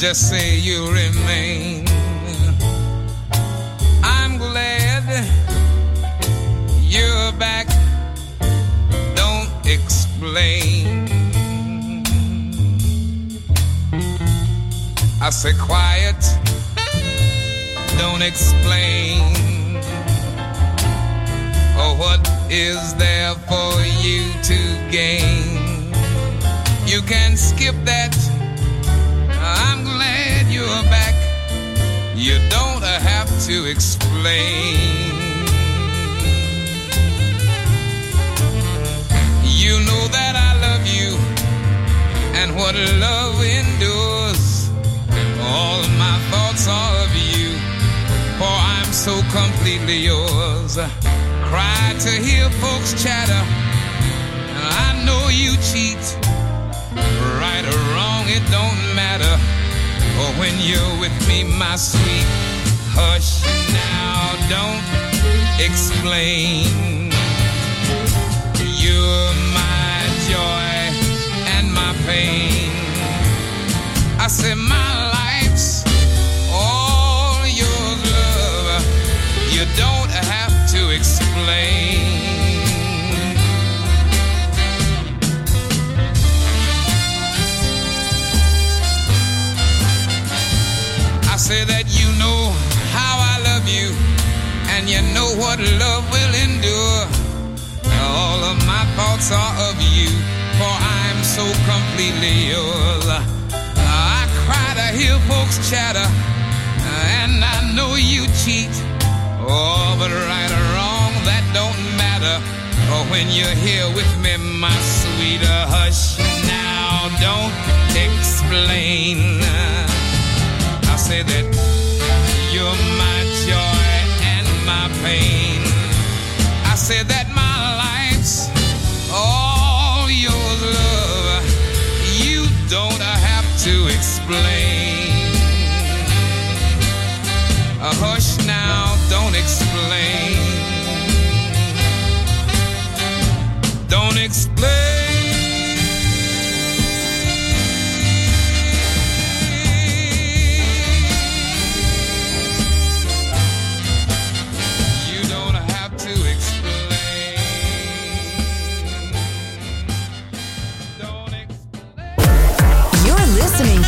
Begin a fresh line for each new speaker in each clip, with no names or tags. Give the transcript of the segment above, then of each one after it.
Just say you remain. I'm glad you're back. Don't explain. I say quiet, don't explain. Oh, what is there for you to gain? You can skip that. You don't have to explain. You know that I love you and what love endures. All my thoughts are of you, for I'm so completely yours cry to hear folks chatter. I know you cheat. Right or wrong, it don't matter. Or when you're with me, my sweet. Hush now, don't explain. You're my joy and my pain. I say my life's all yours, love. You don't have to explain. Say that you know how I love you, and you know what love will endure. All of my thoughts are of you, for I'm so completely yours. I cry to hear folks chatter, and I know you cheat. Oh, but right or wrong, that don't matter. Oh, when you're here with me, my sweeter, hush now, don't explain. I say that you're my joy and my pain. I say that my life's all yours, love. You don't have to explain. A hush now, don't explain. Don't explain.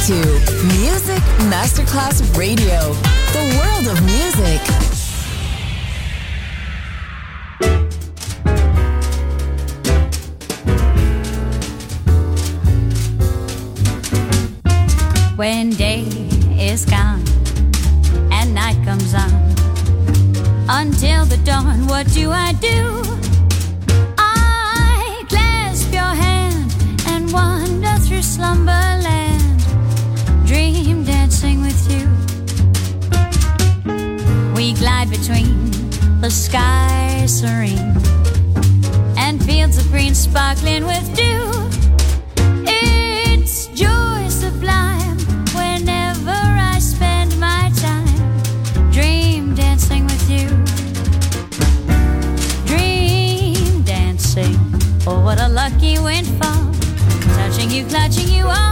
To
Music Masterclass Radio, the world of music.
when day is gone and night comes on. Until the dawn, what do I do? I clasp your hand and wander through slumberland, the sky serene and fields of green sparkling with dew. It's joy sublime whenever I spend my time dream dancing with you. Dream dancing, oh what a lucky windfall. Touching you, clutching you all